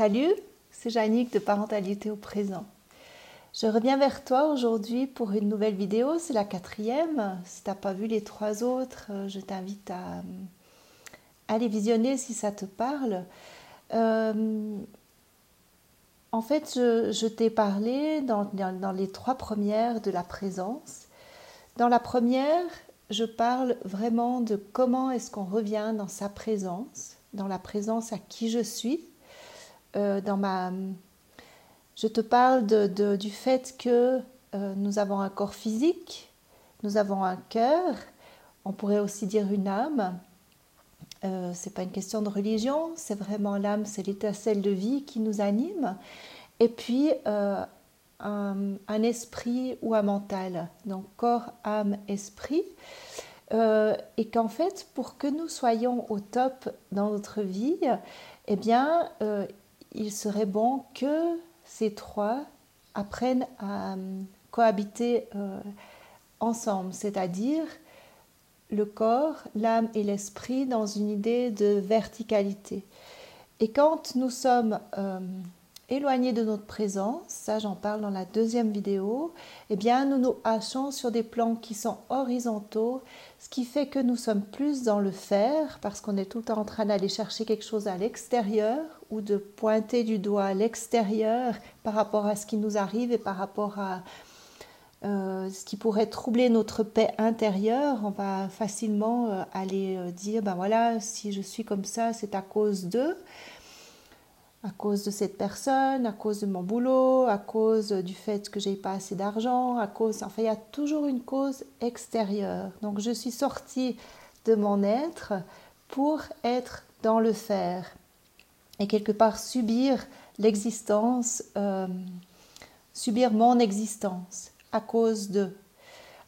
Salut, c'est Jannick de Parentalité au présent. Je reviens vers toi aujourd'hui pour une nouvelle vidéo, c'est la quatrième. Si tu n'as pas vu les trois autres, euh, je t'invite à, aller visionner si ça te parle. Euh, en fait, je, t'ai parlé dans, les trois premières de la présence. Dans la première, je parle vraiment de comment est-ce qu'on revient dans sa présence, dans la présence à qui je suis, euh, dans ma... Je te parle de, du fait que euh, nous avons un corps physique, nous avons un cœur, on pourrait aussi dire une âme. Euh, c'est pas une question de religion, c'est vraiment l'âme, c'est l'étincelle de vie qui nous anime. Et puis euh, un, esprit ou un mental, donc corps, âme, esprit. et qu'en fait, pour que nous soyons au top dans notre vie, eh bien, il serait bon que ces trois apprennent à euh, cohabiter euh, ensemble, c'est-à-dire le corps, l'âme et l'esprit dans une idée de verticalité. Et quand nous sommes euh, éloignés de notre présence, ça j'en parle dans la deuxième vidéo, eh bien nous nous hachons sur des plans qui sont horizontaux, ce qui fait que nous sommes plus dans le faire parce qu'on est tout le temps en train d'aller chercher quelque chose à l'extérieur ou de pointer du doigt à l'extérieur par rapport à ce qui nous arrive et par rapport à euh, ce qui pourrait troubler notre paix intérieure, on va facilement euh, aller euh, dire, ben voilà, si je suis comme ça, c'est à cause d'eux à cause de cette personne, à cause de mon boulot, à cause du fait que j'ai pas assez d'argent, à cause, enfin il y a toujours une cause extérieure. Donc je suis sortie de mon être pour être dans le faire et quelque part subir l'existence, euh, subir mon existence à cause de.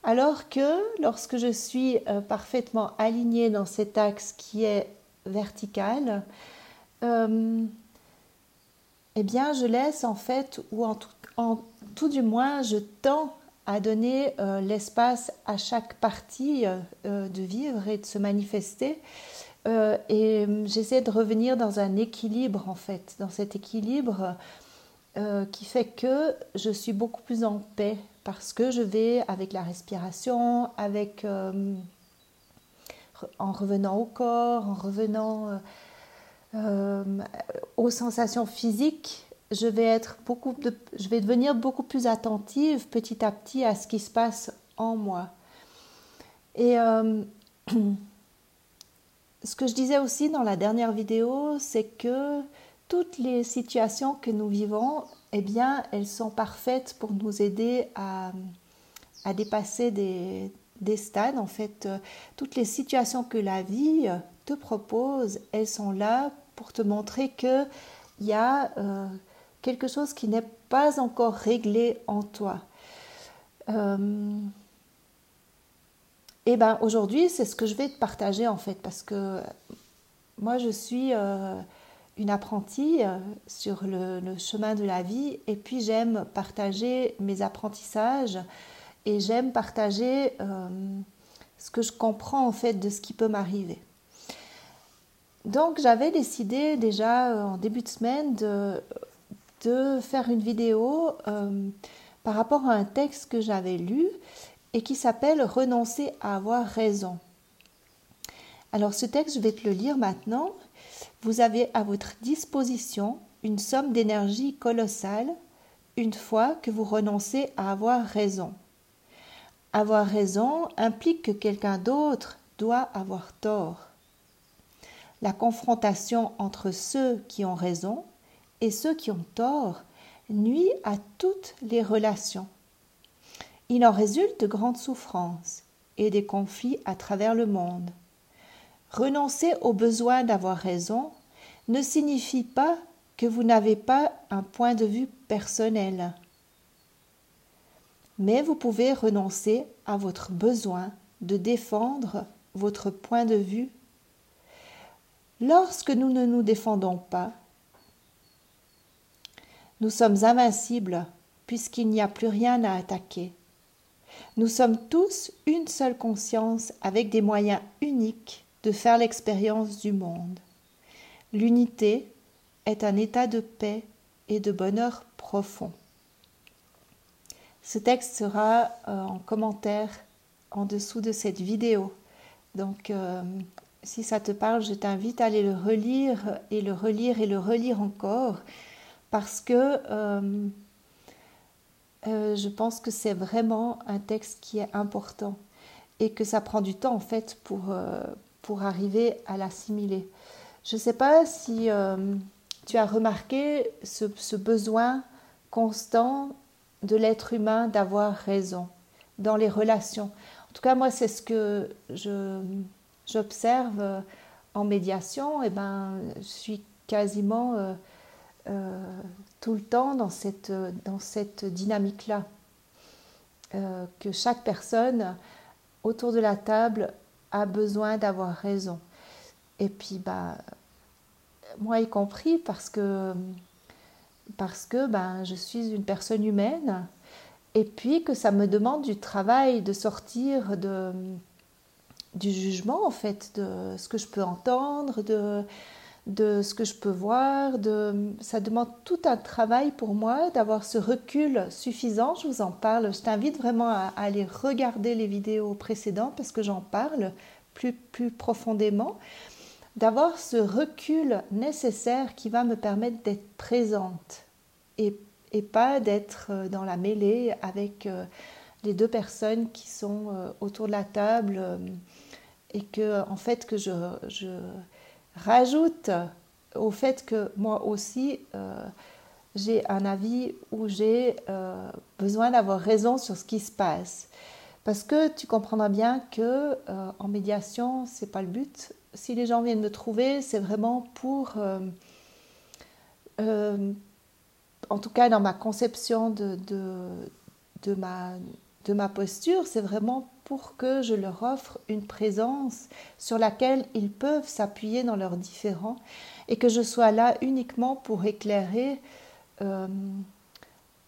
Alors que lorsque je suis euh, parfaitement alignée dans cet axe qui est vertical, euh, eh bien, je laisse en fait, ou en tout, du moins, je tends à donner euh, l'espace à chaque partie euh, euh, de vivre et de se manifester. et j'essaie de revenir dans un équilibre, en fait, dans cet équilibre qui fait que je suis beaucoup plus en paix parce que je vais avec la respiration, avec en revenant au corps, en revenant euh, aux sensations physiques, je vais, être beaucoup je vais devenir beaucoup plus attentive petit à petit à ce qui se passe en moi. Et euh, ce que je disais aussi dans la dernière vidéo, c'est que toutes les situations que nous vivons, eh bien, elles sont parfaites pour nous aider à, à dépasser des, des, stades. En fait, toutes les situations que la vie te propose, elles sont là pour te montrer qu'il y a euh, quelque chose qui n'est pas encore réglé en toi. Euh, et ben aujourd'hui, c'est ce que je vais te partager en fait, parce que moi je suis euh, une apprentie sur le, chemin de la vie, et puis j'aime partager mes apprentissages et j'aime partager ce que je comprends en fait de ce qui peut m'arriver. Donc j'avais décidé déjà euh, en début de semaine de, faire une vidéo euh, par rapport à un texte que j'avais lu et qui s'appelle Renoncer à avoir raison. Alors ce texte, je vais te le lire maintenant. Vous avez à votre disposition une somme d'énergie colossale une fois que vous renoncez à avoir raison. Avoir raison implique que quelqu'un d'autre doit avoir tort la confrontation entre ceux qui ont raison et ceux qui ont tort nuit à toutes les relations. Il en résulte de grandes souffrances et des conflits à travers le monde. Renoncer au besoin d'avoir raison ne signifie pas que vous n'avez pas un point de vue personnel. Mais vous pouvez renoncer à votre besoin de défendre votre point de vue Lorsque nous ne nous défendons pas, nous sommes invincibles puisqu'il n'y a plus rien à attaquer. Nous sommes tous une seule conscience avec des moyens uniques de faire l'expérience du monde. L'unité est un état de paix et de bonheur profond. Ce texte sera euh, en commentaire en dessous de cette vidéo. Donc, euh, si ça te parle, je t'invite à aller le relire et le relire et le relire encore parce que euh, je pense que c'est vraiment un texte qui est important et que ça prend du temps en fait pour, pour arriver à l'assimiler. Je ne sais pas si tu as remarqué ce besoin constant de l'être humain d'avoir raison dans les relations. En tout cas, moi, c'est ce que j'observe euh, en médiation. Et eh ben, je suis quasiment euh, euh, tout le temps dans cette, dans cette dynamique-là. que chaque personne autour de la table a besoin d'avoir raison. Et puis, bah, moi y compris, parce que parce que ben, je suis une personne humaine et puis que ça me demande du travail de sortir de, du jugement en fait, de ce que je peux entendre, de, de ce que je peux voir. De, ça demande tout un travail pour moi d'avoir ce recul suffisant. Je vous en parle. Je t'invite vraiment à, aller regarder les vidéos précédentes parce que j'en parle plus, plus profondément d'avoir ce recul nécessaire qui va me permettre d'être présente et, et pas d'être euh, dans la mêlée avec euh, les deux personnes qui sont euh, autour de la table et que en fait que je, rajoute au fait que moi aussi j'ai un avis où j'ai besoin d'avoir raison sur ce qui se passe. Parce que tu comprendras bien que en médiation c'est pas le but. Si les gens viennent me trouver, c'est vraiment pour, euh, euh, en tout cas dans ma conception de, de, ma, de ma posture, c'est vraiment pour que je leur offre une présence sur laquelle ils peuvent s'appuyer dans leurs différends et que je sois là uniquement pour éclairer, euh,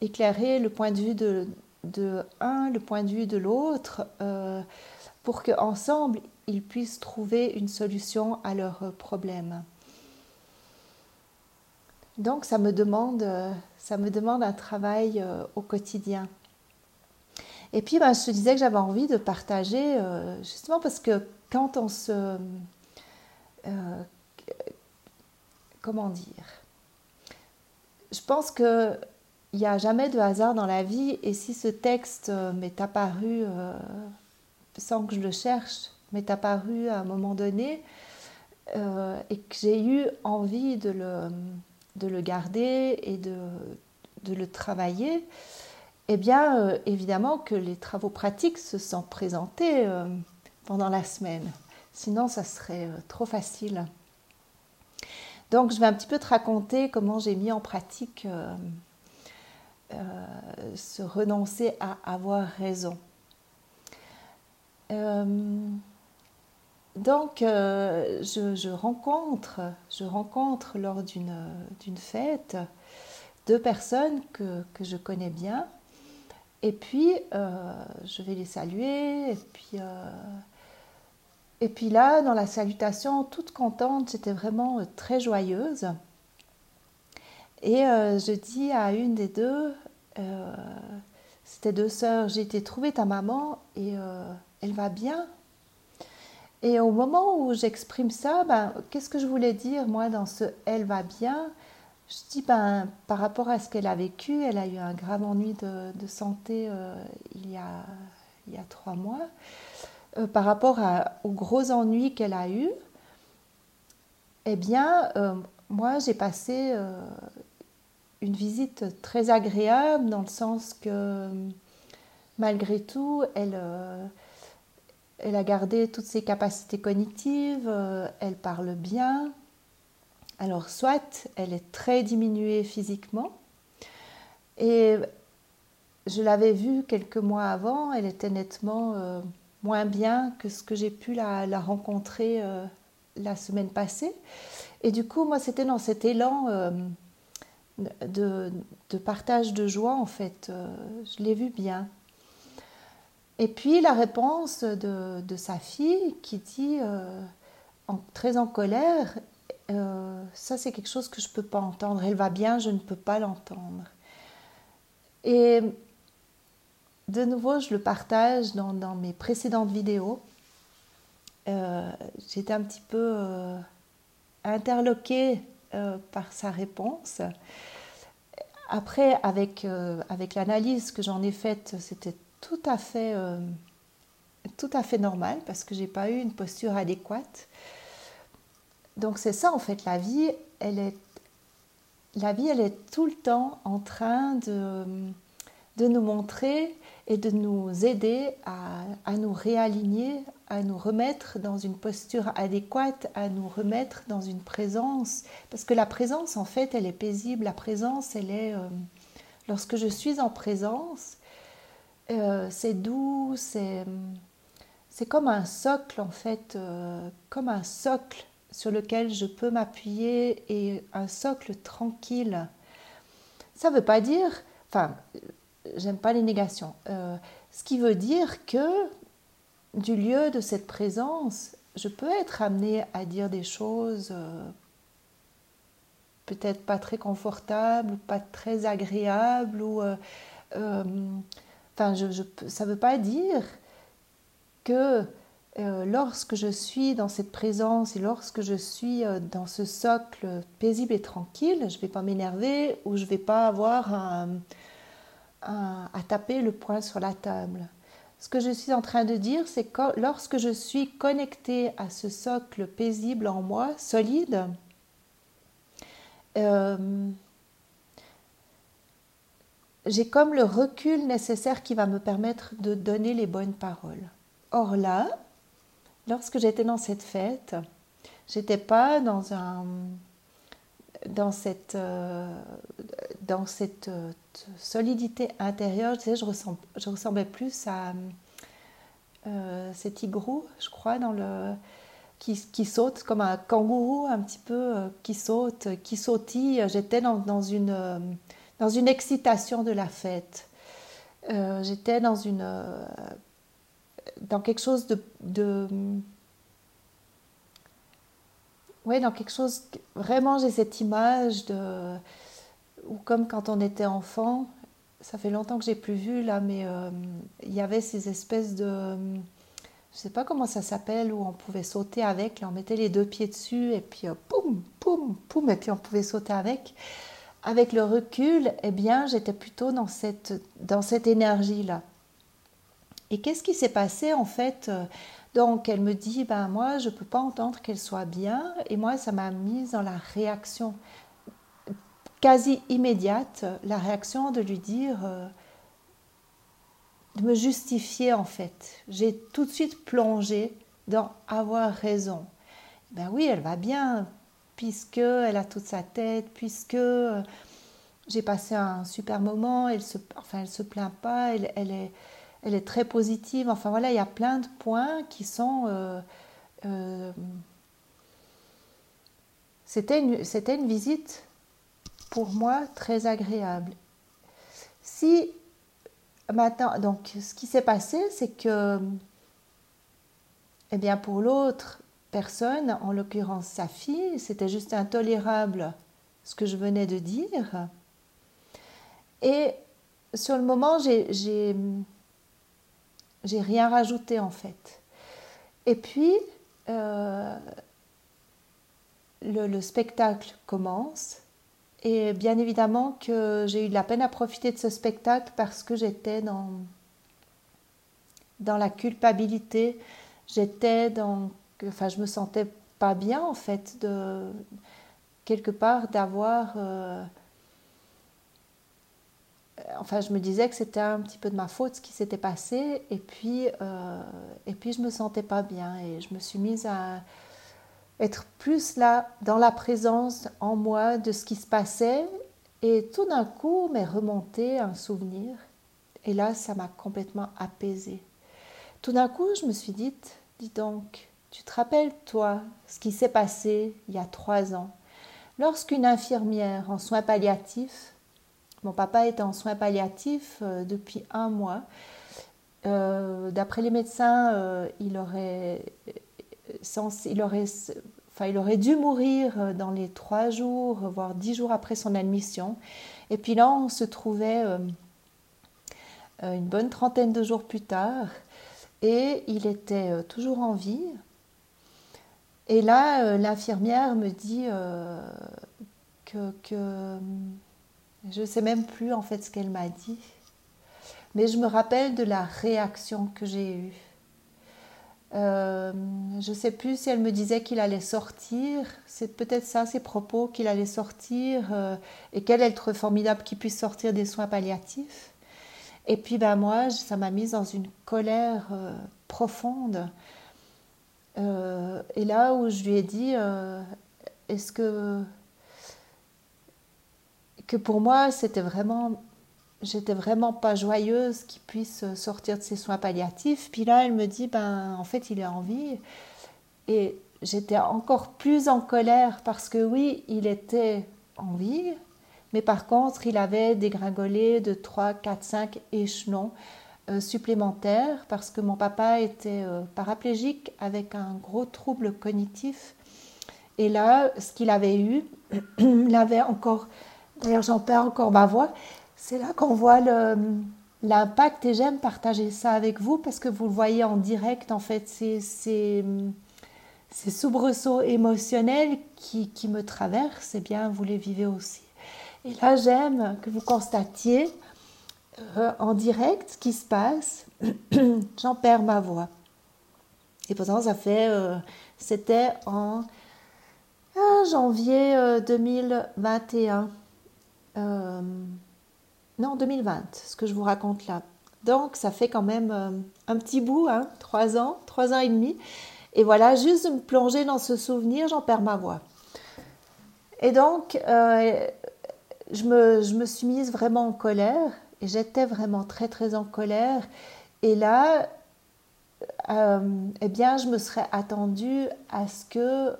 le point de vue de, le point de vue de l'autre, pour qu'ensemble ils puissent trouver une solution à leurs problèmes. Donc ça me demande, ça me demande un travail euh, au quotidien. Et puis ben, je te disais que j'avais envie de partager, euh, justement parce que quand on se... Euh, comment dire? Je pense qu'il n'y a jamais de hasard dans la vie et si ce texte m'est apparu sans que je le cherche, m'est apparu à un moment donné euh, et que j'ai eu envie de le, de le garder et de le travailler, eh bien, euh, évidemment que les travaux pratiques se sont présentés euh, pendant la semaine. Sinon, ça serait trop facile. Donc, je vais un petit peu te raconter comment j'ai mis en pratique ce renoncer à avoir raison. Donc, euh, je, rencontre, je rencontre lors d'une fête deux personnes que, je connais bien. Et puis, euh, je vais les saluer. Et puis, euh, et puis là, dans la salutation, toute contente, j'étais vraiment très joyeuse. Et je dis à une des deux, c'était deux sœurs, j'ai été trouver ta maman et elle va bien et au moment où j'exprime ça, ben, qu'est-ce que je voulais dire, moi, dans ce elle va bien Je dis, ben, par rapport à ce qu'elle a vécu, elle a eu un grave ennui de, santé euh, il, y a, il y a trois mois. Euh, par rapport aux gros ennuis qu'elle a eus, eh bien, euh, moi, j'ai passé une visite très agréable dans le sens que, malgré tout, elle elle a gardé toutes ses capacités cognitives, elle parle bien. Alors soit elle est très diminuée physiquement, et je l'avais vue quelques mois avant, elle était nettement euh, moins bien que ce que j'ai pu la, rencontrer euh, la semaine passée. Et du coup, moi, c'était dans cet élan de, de, partage de joie, en fait. je l'ai vue bien. Et puis la réponse de, sa fille qui dit, euh, très en colère, euh, ça c'est quelque chose que je ne peux pas entendre. Elle va bien, je ne peux pas l'entendre. Et de nouveau, je le partage dans, mes précédentes vidéos. Euh, j'étais un petit peu euh, interloquée par sa réponse. Après, avec, avec l'analyse que j'en ai faite, c'était tout à fait tout à fait normal parce que j'ai pas eu une posture adéquate. Donc c'est ça en fait la vie, elle est la vie elle est tout le temps en train de, de nous montrer et de nous aider à, à, nous réaligner, à nous remettre dans une posture adéquate, à nous remettre dans une présence. Parce que la présence, en fait, elle est paisible. La présence, elle est... Euh, lorsque je suis en présence, euh, c'est doux, c'est comme un socle en fait, euh, comme un socle sur lequel je peux m'appuyer et un socle tranquille. Ça ne veut pas dire, enfin, j'aime pas les négations. Euh, ce qui veut dire que du lieu de cette présence, je peux être amenée à dire des choses euh, peut-être pas très confortables, pas très agréables, ou enfin, je, ça ne veut pas dire que euh, lorsque je suis dans cette présence et lorsque je suis euh, dans ce socle paisible et tranquille, je ne vais pas m'énerver ou je ne vais pas avoir à taper le poing sur la table. Ce que je suis en train de dire, c'est que lorsque je suis connectée à ce socle paisible en moi, solide, euh, j'ai comme le recul nécessaire qui va me permettre de donner les bonnes paroles. Or là, lorsque j'étais dans cette fête, j'étais pas dans un dans cette, euh, dans cette euh, solidité intérieure, je, ressemblais plus à euh, cet igrou, je crois, dans le, qui, saute comme un kangourou un petit peu, qui saute, qui sautille. J'étais dans, une, dans une excitation de la fête. J'étais dans une dans quelque chose de, de ouais, dans quelque chose, vraiment j'ai cette image de, ou comme quand on était enfant, ça fait longtemps que j'ai plus vu là, mais euh, il y avait ces espèces de, je sais pas comment ça s'appelle, où on pouvait sauter avec, on mettait les deux pieds dessus et puis euh, poum, poum, poum, et puis on pouvait sauter avec. Avec le recul, eh bien, j'étais plutôt dans cette, dans cette énergie-là. Et qu'est-ce qui s'est passé en fait euh, Donc elle me dit, ben moi je ne peux pas entendre qu'elle soit bien. Et moi ça m'a mise dans la réaction quasi immédiate, la réaction de lui dire, euh, de me justifier en fait. J'ai tout de suite plongé dans avoir raison. Ben oui, elle va bien, puisque elle a toute sa tête, puisque euh, j'ai passé un super moment, elle se, enfin elle se plaint pas, elle, elle est elle est très positive. Enfin voilà, il y a plein de points qui sont... Euh, euh, c'était une, une, visite pour moi très agréable. Si maintenant, donc ce qui s'est passé, c'est que, eh bien pour l'autre personne, en l'occurrence sa fille, c'était juste intolérable ce que je venais de dire. Et sur le moment, j'ai j'ai rien rajouté en fait. Et puis, euh, le, spectacle commence. Et bien évidemment que j'ai eu de la peine à profiter de ce spectacle parce que j'étais dans, dans la culpabilité. J'étais dans. Enfin, je me sentais pas bien en fait de quelque part d'avoir. Euh, enfin, je me disais que c'était un petit peu de ma faute ce qui s'était passé, et puis, euh, et puis je me sentais pas bien, et je me suis mise à être plus là, dans la présence en moi de ce qui se passait, et tout d'un coup m'est remonté un souvenir, et là, ça m'a complètement apaisée. Tout d'un coup, je me suis dit, dis donc, tu te rappelles, toi, ce qui s'est passé il y a trois ans, lorsqu'une infirmière en soins palliatifs mon papa est en soins palliatifs euh, depuis un mois. Euh, d'après les médecins, euh, il aurait, il aurait enfin, il aurait dû mourir dans les trois jours, voire dix jours après son admission. Et puis là, on se trouvait une bonne trentaine de jours plus tard, et il était toujours en vie. Et là, l'infirmière me dit que je ne sais même plus en fait ce qu'elle m'a dit, mais je me rappelle de la réaction que j'ai eue. Euh, je ne sais plus si elle me disait qu'il allait sortir, c'est peut-être ça ses propos, qu'il allait sortir euh, et quel être formidable qu'il puisse sortir des soins palliatifs. Et puis ben moi, ça m'a mise dans une colère euh, profonde. et là où je lui ai dit, est-ce que que pour moi, c'était vraiment, j'étais vraiment pas joyeuse qu'il puisse sortir de ses soins palliatifs. Puis là, elle me dit, ben, en fait, il est en vie. Et j'étais encore plus en colère parce que oui, il était en vie, mais par contre, il avait dégringolé de 3, 4, 5 échelons euh, supplémentaires parce que mon papa était euh, paraplégique avec un gros trouble cognitif. Et là, ce qu'il avait eu, il avait encore D'ailleurs, j'en perds encore ma voix. C'est là qu'on voit l'impact et j'aime partager ça avec vous parce que vous le voyez en direct, en fait, c'est ces, soubresauts émotionnels qui, me traversent, eh bien, vous les vivez aussi. Et là, j'aime que vous constatiez euh, en direct ce qui se passe. J'en perds ma voix. Et pourtant, ça fait. Euh, c'était en ah, janvier 2021. Euh, euh, non, 2020, ce que je vous raconte là. Donc, ça fait quand même euh, un petit bout, hein, trois ans, trois ans et demi. Et voilà, juste de me plonger dans ce souvenir, j'en perds ma voix. Et donc, euh, je, me, je, me, suis mise vraiment en colère, et j'étais vraiment très, très en colère. Et là, eh bien, je me serais attendue à ce que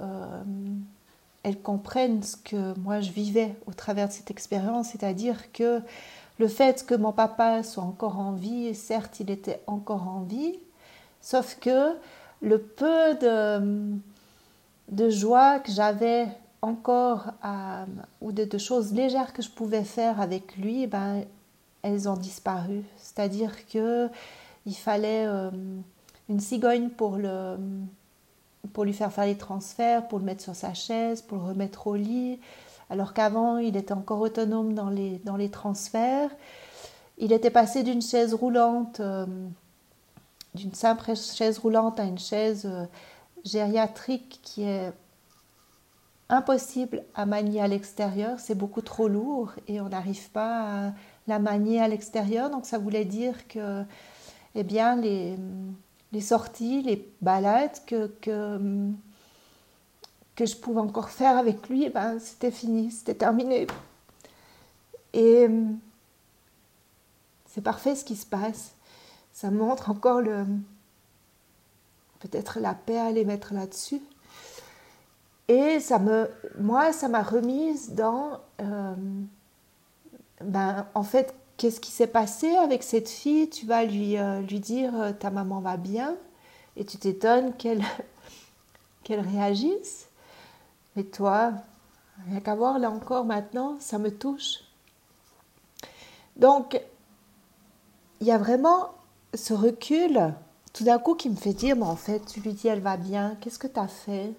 elles comprennent ce que moi je vivais au travers de cette expérience, c'est-à-dire que le fait que mon papa soit encore en vie, certes il était encore en vie, sauf que le peu de, de joie que j'avais encore ou de, choses légères que je pouvais faire avec lui, ben, elles ont disparu. C'est-à-dire que il fallait euh, une cigogne pour le pour lui faire faire les transferts, pour le mettre sur sa chaise, pour le remettre au lit, alors qu'avant il était encore autonome dans les, dans les transferts. Il était passé d'une chaise roulante, euh, d'une simple chaise roulante à une chaise euh, gériatrique qui est impossible à manier à l'extérieur, c'est beaucoup trop lourd et on n'arrive pas à la manier à l'extérieur. Donc ça voulait dire que eh bien, les, les sorties, les balades que, que, que je pouvais encore faire avec lui, ben, c'était fini, c'était terminé. Et c'est parfait ce qui se passe. Ça montre encore le peut-être la paix à les mettre là-dessus. Et ça me, moi, ça m'a remise dans, euh, ben, en fait, qu'est-ce qui s'est passé avec cette fille? Tu vas lui, euh, dire euh, ta maman va bien et tu t'étonnes qu'elle qu'elle réagisse. Mais toi, rien qu'à voir là encore maintenant, ça me touche. Donc, il y a vraiment ce recul tout d'un coup qui me fait dire, mais en fait, tu lui dis elle va bien, qu'est-ce que tu as fait?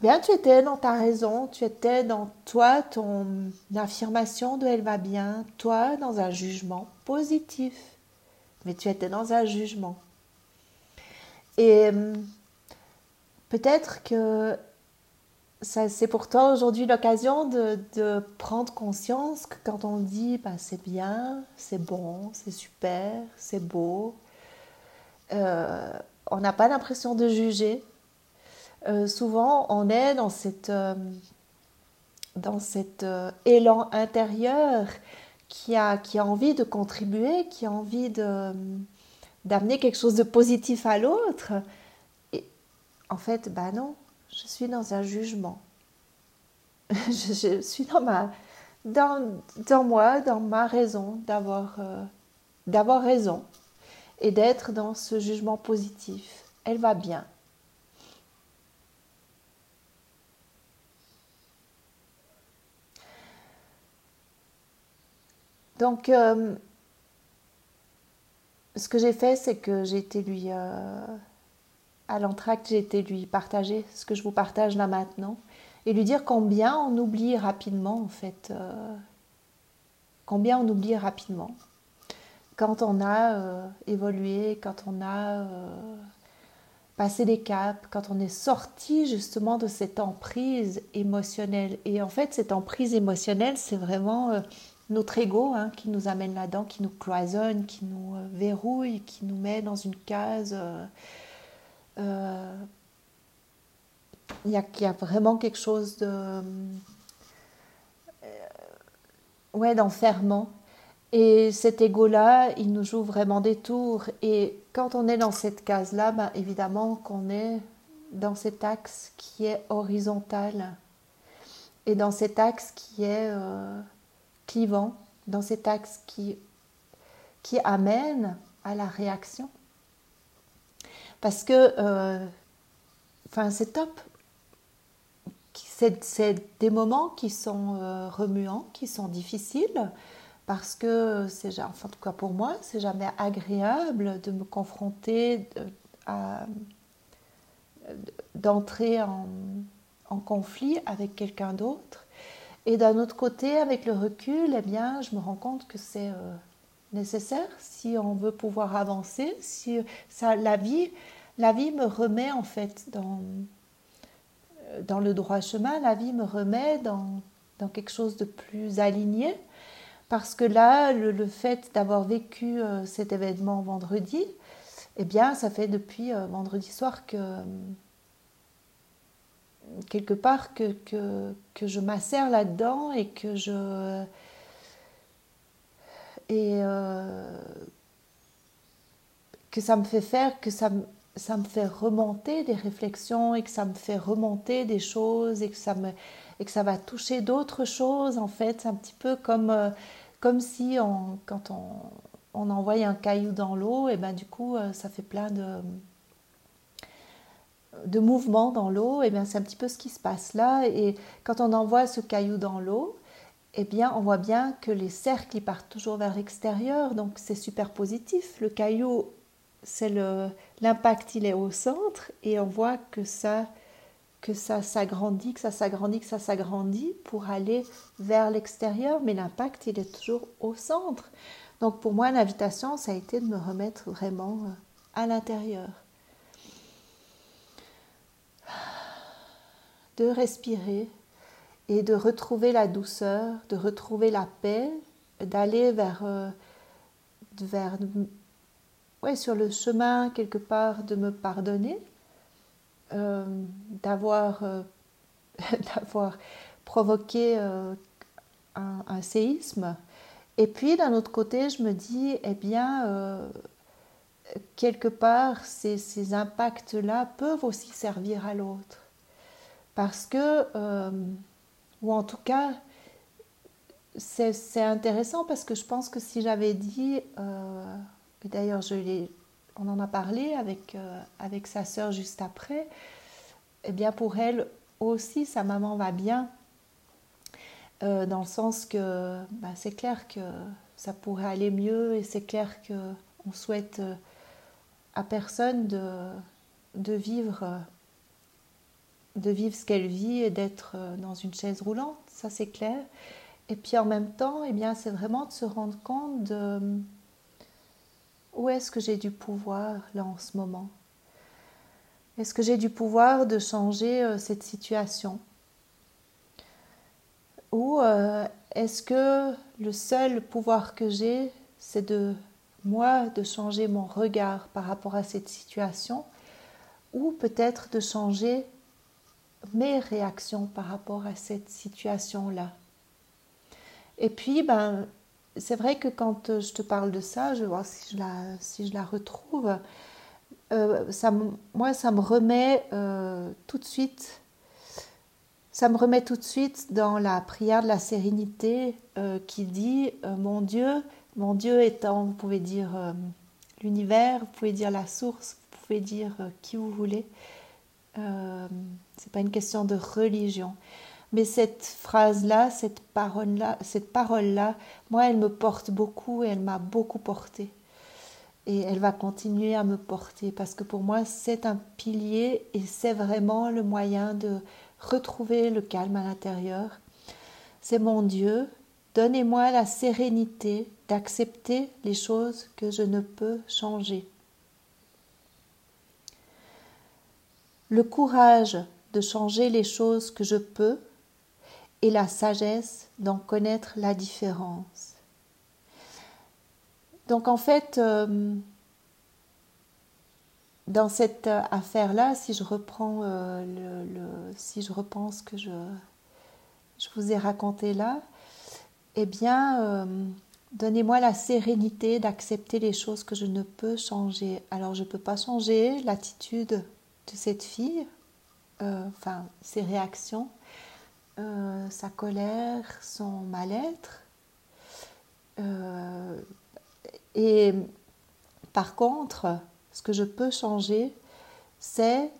Bien, tu étais dans ta raison, tu étais dans toi, ton affirmation de elle va bien, toi dans un jugement positif, mais tu étais dans un jugement. Et hum, peut-être que c'est pour toi aujourd'hui l'occasion de, prendre conscience que quand on dit bah, c'est bien, c'est bon, c'est super, c'est beau, euh, on n'a pas l'impression de juger, euh, souvent on est dans euh, dans cet euh, élan intérieur qui a, qui a envie de contribuer, qui a envie d'amener quelque chose de positif à l'autre. Et en fait, bah non, je suis dans un jugement. je, suis dans, ma, dans, dans moi, dans ma raison d'avoir, d'avoir raison et d'être dans ce jugement positif. Elle va bien, Donc, euh, ce que j'ai fait, c'est que j'ai été lui. Euh, à l'entracte, j'ai été lui partager ce que je vous partage là maintenant et lui dire combien on oublie rapidement, en fait. Euh, combien on oublie rapidement. Quand on a évolué, quand on a passé des caps, quand on est sorti justement de cette emprise émotionnelle. Et en fait, cette emprise émotionnelle, c'est vraiment notre ego hein, qui nous amène là-dedans, qui nous cloisonne, qui nous euh, verrouille, qui nous met dans une case. Euh, euh, il y, a, vraiment quelque chose de ouais d'enfermement et cet ego là il nous joue vraiment des tours et quand on est dans cette case là ben, évidemment qu'on est dans cet axe qui est horizontal et dans cet axe qui est clivant, dans cet axe qui, qui amène à la réaction. Parce que, euh, c'est top. C'est des moments qui sont euh, remuants, qui sont difficiles, parce que c'est, enfin, en tout cas pour moi, c'est jamais agréable de me confronter à d'entrer en, en, conflit avec quelqu'un d'autre et d'un autre côté, avec le recul, eh bien, je me rends compte que c'est euh, nécessaire si on veut pouvoir avancer. Si ça, la vie, la vie me remet en fait dans euh, dans le droit chemin. La vie me remet dans dans quelque chose de plus aligné. Parce que là, le, fait d'avoir vécu euh, cet événement vendredi, eh bien, ça fait depuis vendredi soir que quelque part que, je m'assère là-dedans et que je... Et euh, que ça me fait faire, que ça, ça me fait remonter des réflexions et que ça me fait remonter des choses et que ça, me, et que ça va toucher d'autres choses en fait. C'est un petit peu comme, euh, comme si on, quand on, on envoie un caillou dans l'eau, et ben du coup euh, ça fait plein de de mouvement dans l'eau, et eh bien c'est un petit peu ce qui se passe là. Et quand on envoie ce caillou dans l'eau, eh bien on voit bien que les cercles ils partent toujours vers l'extérieur, donc c'est super positif. Le caillou, c'est le l'impact, il est au centre, et on voit que ça que ça s'agrandit, que ça s'agrandit, que ça s'agrandit pour aller vers l'extérieur, mais l'impact, il est toujours au centre. Donc pour moi, l'invitation, ça a été de me remettre vraiment euh, à l'intérieur. De respirer et de retrouver la douceur, de retrouver la paix, d'aller vers, euh, vers sur le chemin quelque part de me pardonner, euh, d'avoir euh, d'avoir provoqué un, un, séisme. Et puis d'un autre côté, je me dis, eh bien, quelque part, ces, ces impacts-là peuvent aussi servir à l'autre. Parce que, euh, ou en tout cas, c'est intéressant parce que je pense que si j'avais dit, euh, et d'ailleurs on en a parlé avec, euh, avec sa sœur juste après, eh bien pour elle aussi, sa maman va bien, dans le sens que bah, c'est clair que ça pourrait aller mieux et c'est clair qu'on souhaite à personne de, de vivre de vivre ce qu'elle vit et d'être euh, dans une chaise roulante, ça c'est clair. Et puis en même temps, eh bien, c'est vraiment de se rendre compte de où est-ce que j'ai du pouvoir là en ce moment? Est-ce que j'ai du pouvoir de changer euh, cette situation? Ou euh, est-ce que le seul pouvoir que j'ai, c'est de moi de changer mon regard par rapport à cette situation? Ou peut-être de changer mes réactions par rapport à cette situation-là. Et puis, ben, c'est vrai que quand je te parle de ça, je voir si je la, si je la retrouve. Euh, ça, moi, ça me remet euh, tout de suite, ça me remet tout de suite dans la prière de la sérénité euh, qui dit Mon Dieu, mon Dieu étant, vous pouvez dire l'univers, vous pouvez dire la source, vous pouvez dire qui vous voulez. C'est pas une question de religion. Mais cette phrase-là, cette parole-là, cette parole-là, moi, elle me porte beaucoup et elle m'a beaucoup porté. Et elle va continuer à me porter parce que pour moi, c'est un pilier et c'est vraiment le moyen de retrouver le calme à l'intérieur. C'est mon Dieu, donnez-moi la sérénité d'accepter les choses que je ne peux changer. Le courage de changer les choses que je peux et la sagesse d'en connaître la différence. Donc en fait, euh, dans cette affaire-là, si je reprends euh, si je repense que je, vous ai raconté là, eh bien, euh, donnez-moi la sérénité d'accepter les choses que je ne peux changer. Alors, je ne peux pas changer l'attitude de cette fille, enfin, ses réactions, euh, sa colère, son mal-être. Euh, et par contre, ce que je peux changer, c'est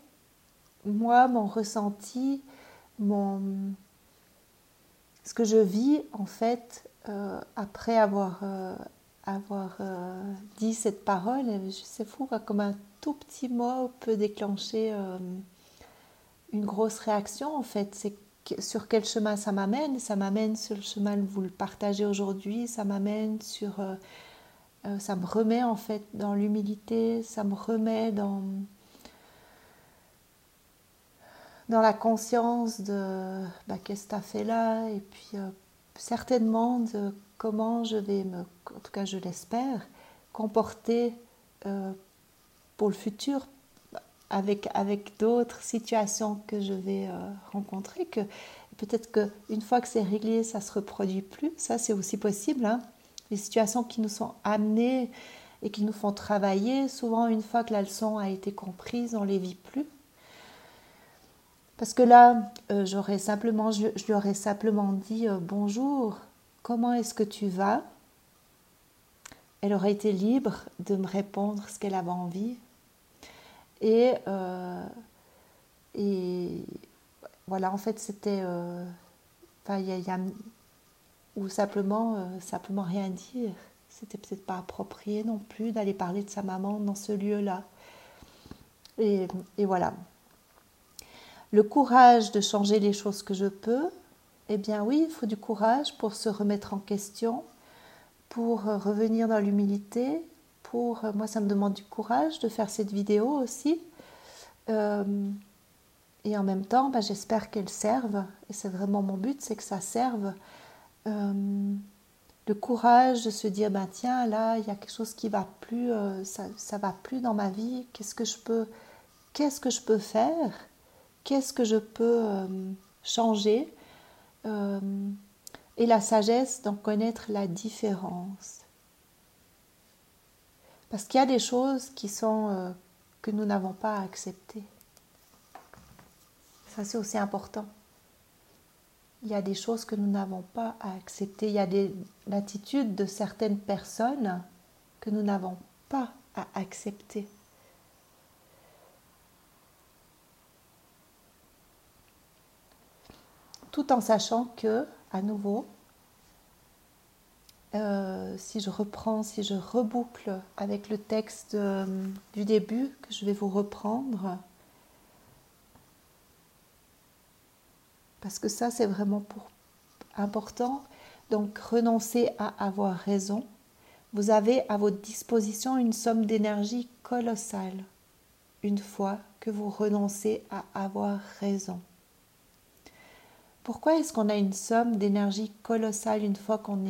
moi, mon ressenti, ce que je vis en fait euh, après avoir, avoir dit cette parole. C'est fou, comme un tout petit mot peut déclencher une grosse réaction en fait. C'est sur quel chemin ça m'amène? Ça m'amène sur le chemin que vous le partagez aujourd'hui, ça m'amène sur... Euh, euh, ça me remet en fait dans l'humilité, ça me remet dans, dans la conscience de bah, qu'est-ce que tu as fait là, et puis euh, certainement de comment je vais me, en tout cas je l'espère, comporter pour le futur, avec, avec d'autres situations que je vais euh, rencontrer, que peut-être qu'une fois que c'est réglé, ça ne se reproduit plus. Ça, c'est aussi possible. Hein. Les situations qui nous sont amenées et qui nous font travailler, souvent, une fois que la leçon a été comprise, on ne les vit plus. Parce que là, euh, j'aurais simplement, je, lui aurais simplement dit euh, bonjour, comment est-ce que tu vas? Elle aurait été libre de me répondre ce qu'elle avait envie. Et, euh, et voilà, en fait, c'était. Euh, enfin, il y, a, ou simplement, euh, simplement rien dire. C'était peut-être pas approprié non plus d'aller parler de sa maman dans ce lieu-là. Et, voilà. Le courage de changer les choses que je peux, eh bien oui, il faut du courage pour se remettre en question, pour revenir dans l'humilité, euh, moi ça me demande du courage de faire cette vidéo aussi. Euh, et en même temps, bah, j'espère qu'elle serve, et c'est vraiment mon but, c'est que ça serve. Euh, le courage de se dire, ben tiens, là, il y a quelque chose qui va plus, ça, ça va plus dans ma vie, qu'est-ce que je peux, qu'est-ce que je peux faire, qu'est-ce que je peux changer, et la sagesse d'en connaître la différence. Parce qu'il y a des choses qui sont euh, que nous n'avons pas à accepter. Ça, c'est aussi important. Il y a des choses que nous n'avons pas à accepter. Il y a des attitudes de certaines personnes que nous n'avons pas à accepter. Tout en sachant que, à nouveau, euh, si je reprends, si je reboucle avec le texte euh, du début que je vais vous reprendre, parce que ça c'est vraiment important. Donc renoncer à avoir raison. Vous avez à votre disposition une somme d'énergie colossale une fois que vous renoncez à avoir raison. Pourquoi est-ce qu'on a une somme d'énergie colossale une fois qu'on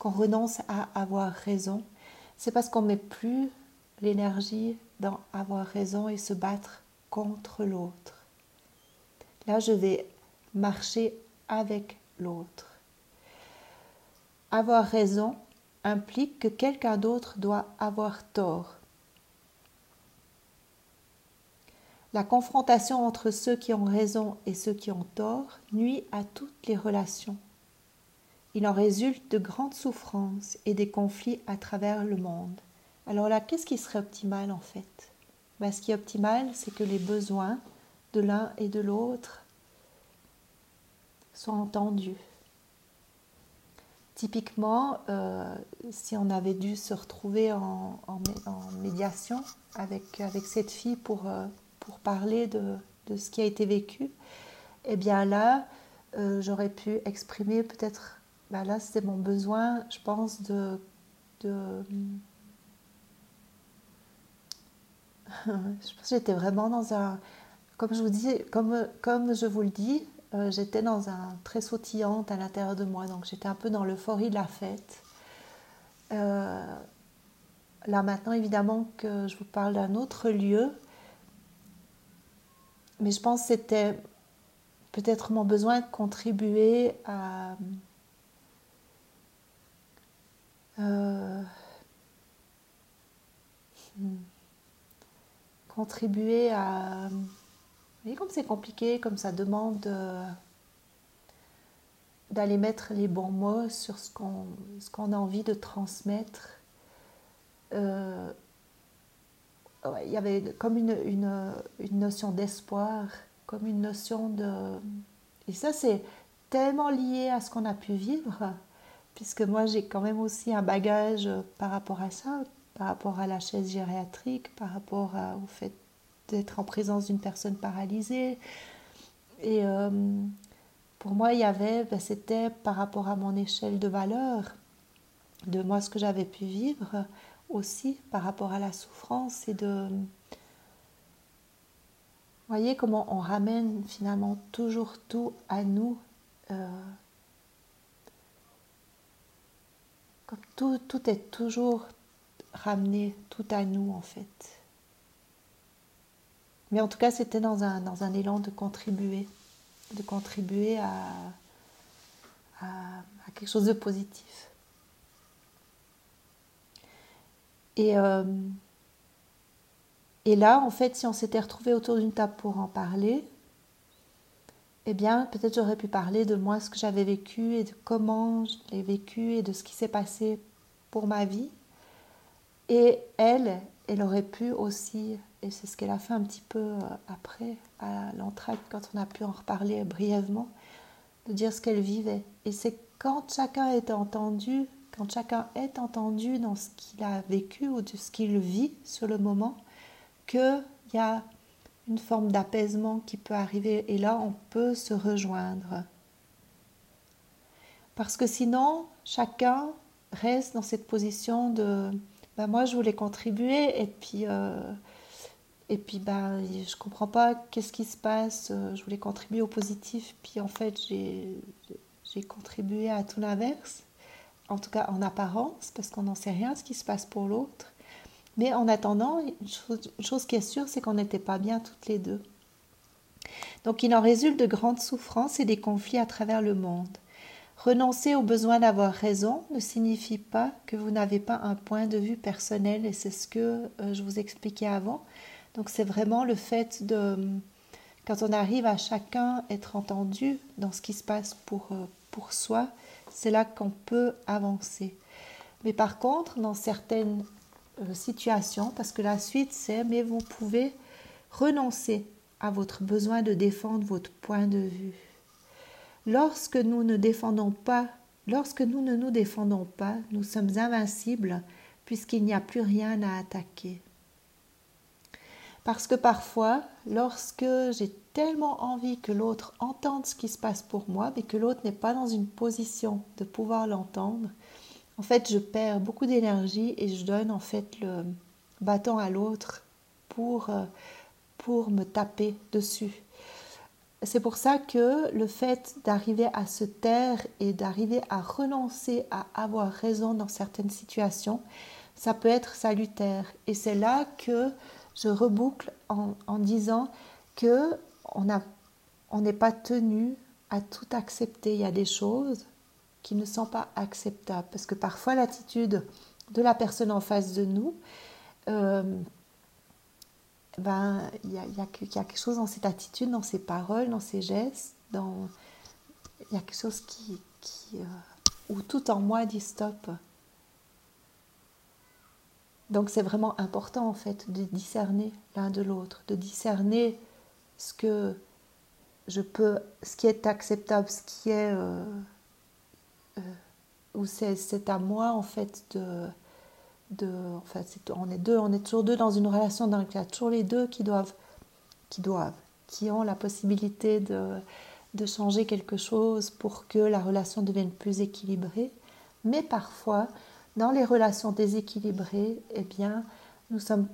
renonce à avoir raison? C'est parce qu'on met plus l'énergie dans avoir raison et se battre contre l'autre. Là, je vais marcher avec l'autre. Avoir raison implique que quelqu'un d'autre doit avoir tort. La confrontation entre ceux qui ont raison et ceux qui ont tort nuit à toutes les relations. Il en résulte de grandes souffrances et des conflits à travers le monde. Alors là, qu'est-ce qui serait optimal en fait? Ben, Ce qui est optimal, c'est que les besoins de l'un et de l'autre soit entendu. Typiquement, euh, si on avait dû se retrouver en, médiation avec, avec cette fille pour, euh, pour parler de, de, ce qui a été vécu, eh bien là, euh, j'aurais pu exprimer peut-être, ben là c'était mon besoin, je pense, de... de je pense que j'étais vraiment dans un... Comme je vous comme, comme je vous le dis, euh, j'étais dans un très sautillante à l'intérieur de moi, donc j'étais un peu dans l'euphorie de la fête. Euh, là maintenant, évidemment que je vous parle d'un autre lieu, mais je pense que c'était peut-être mon besoin de contribuer à... Euh, hmm, contribuer à voyez comme c'est compliqué, comme ça demande euh, d'aller mettre les bons mots sur ce qu'on qu'on a envie de transmettre. Euh, il y avait comme une, une, notion d'espoir, comme une notion de... Et ça, c'est tellement lié à ce qu'on a pu vivre, puisque moi, j'ai quand même aussi un bagage par rapport à ça, par rapport à la chaise gériatrique, par rapport au fait d'être en présence d'une personne paralysée. Et euh, pour moi, il y avait, ben, c'était par rapport à mon échelle de valeur, de moi ce que j'avais pu vivre, aussi par rapport à la souffrance et de... Voyez comment on ramène finalement toujours tout à nous. Euh, comme tout, tout est toujours ramené tout à nous en fait. Mais en tout cas, c'était dans un, dans un élan de contribuer, de contribuer à, à, quelque chose de positif. Et, euh, et là, en fait, si on s'était retrouvé autour d'une table pour en parler, eh bien, peut-être j'aurais pu parler de moi, ce que j'avais vécu et de comment je l'ai vécu et de ce qui s'est passé pour ma vie. Et elle, elle aurait pu aussi et c'est ce qu'elle a fait un petit peu euh, après, à l'entraide, quand on a pu en reparler brièvement, de dire ce qu'elle vivait. Et c'est quand chacun est entendu, quand chacun est entendu dans ce qu'il a vécu ou de ce qu'il vit sur le moment, qu'il y a une forme d'apaisement qui peut arriver. Et là, on peut se rejoindre. Parce que sinon, chacun reste dans cette position de ben moi je voulais contribuer et puis euh, et puis, bah, je comprends pas qu'est-ce qui se passe. Euh, je voulais contribuer au positif, puis en fait, j'ai contribué à tout l'inverse. En tout cas, en apparence, parce qu'on n'en sait rien ce qui se passe pour l'autre. Mais en attendant, une chose, qui est sûre, c'est qu'on n'était pas bien toutes les deux. Donc, il en résulte de grandes souffrances et des conflits à travers le monde. Renoncer au besoin d'avoir raison ne signifie pas que vous n'avez pas un point de vue personnel, et c'est ce que euh, je vous expliquais avant. Donc c'est vraiment le fait de, quand on arrive à chacun être entendu dans ce qui se passe pour, euh, pour soi, c'est là qu'on peut avancer. Mais par contre, dans certaines euh, situations, parce que la suite c'est, mais vous pouvez renoncer à votre besoin de défendre votre point de vue. Lorsque nous ne défendons pas, lorsque nous ne nous défendons pas, nous sommes invincibles puisqu'il n'y a plus rien à attaquer. Parce que parfois, lorsque j'ai tellement envie que l'autre entende ce qui se passe pour moi, mais que l'autre n'est pas dans une position de pouvoir l'entendre, en fait, je perds beaucoup d'énergie et je donne en fait le bâton à l'autre pour, euh, pour me taper dessus. C'est pour ça que le fait d'arriver à se taire et d'arriver à renoncer à avoir raison dans certaines situations, ça peut être salutaire. Et c'est là que je reboucle en, disant que on n'est pas tenu à tout accepter. Il y a des choses qui ne sont pas acceptables parce que parfois l'attitude de la personne en face de nous, euh, ben il y a, quelque chose dans cette attitude, dans ses paroles, dans ses gestes, dans il y a quelque chose qui, euh, où tout en moi dit stop. Donc c'est vraiment important en fait de discerner l'un de l'autre, de discerner ce que je peux, ce qui est acceptable, ce qui est, euh, ou c'est à moi en fait de, de enfin, on est deux, on est toujours deux dans une relation dans laquelle il y a toujours les deux qui doivent, qui doivent, qui ont la possibilité de changer quelque chose pour que la relation devienne plus équilibrée. Mais parfois, dans les relations déséquilibrées, eh bien, nous sommes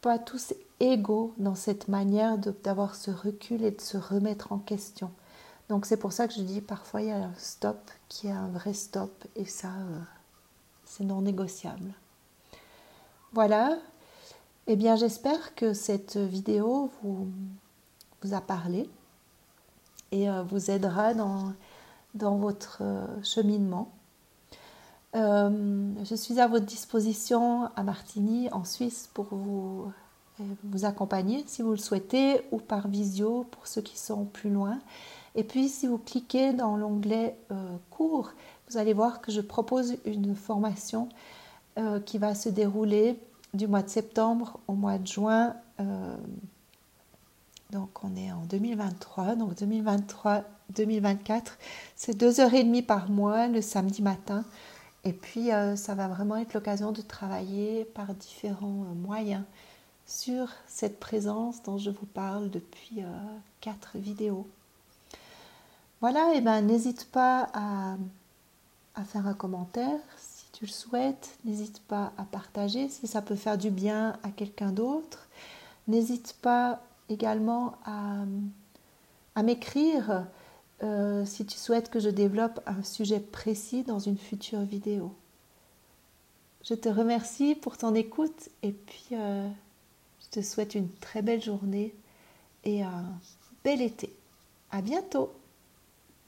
pas tous égaux dans cette manière d'avoir ce recul et de se remettre en question. Donc c'est pour ça que je dis parfois il y a un stop qui est un vrai stop et ça euh, c'est non négociable. Voilà. Eh bien j'espère que cette vidéo vous, vous a parlé et euh, vous aidera dans, dans votre euh, cheminement. Je suis à votre disposition à Martigny, en Suisse, pour vous vous accompagner si vous le souhaitez ou par visio pour ceux qui sont plus loin. Et puis si vous cliquez dans l'onglet euh, cours, vous allez voir que je propose une formation euh, qui va se dérouler du mois de septembre au mois de juin. Euh, donc on est en 2023, donc 2023-2024, c'est deux heures et demie par mois le samedi matin. Et puis ça va vraiment être l'occasion de travailler par différents moyens sur cette présence dont je vous parle depuis euh, quatre vidéos. Voilà, et ben n'hésite pas à, à, faire un commentaire si tu le souhaites, n'hésite pas à partager si ça peut faire du bien à quelqu'un d'autre, n'hésite pas également à, à m'écrire euh, si tu souhaites que je développe un sujet précis dans une future vidéo. Je te remercie pour ton écoute et puis euh, je te souhaite une très belle journée et un bel été. À bientôt!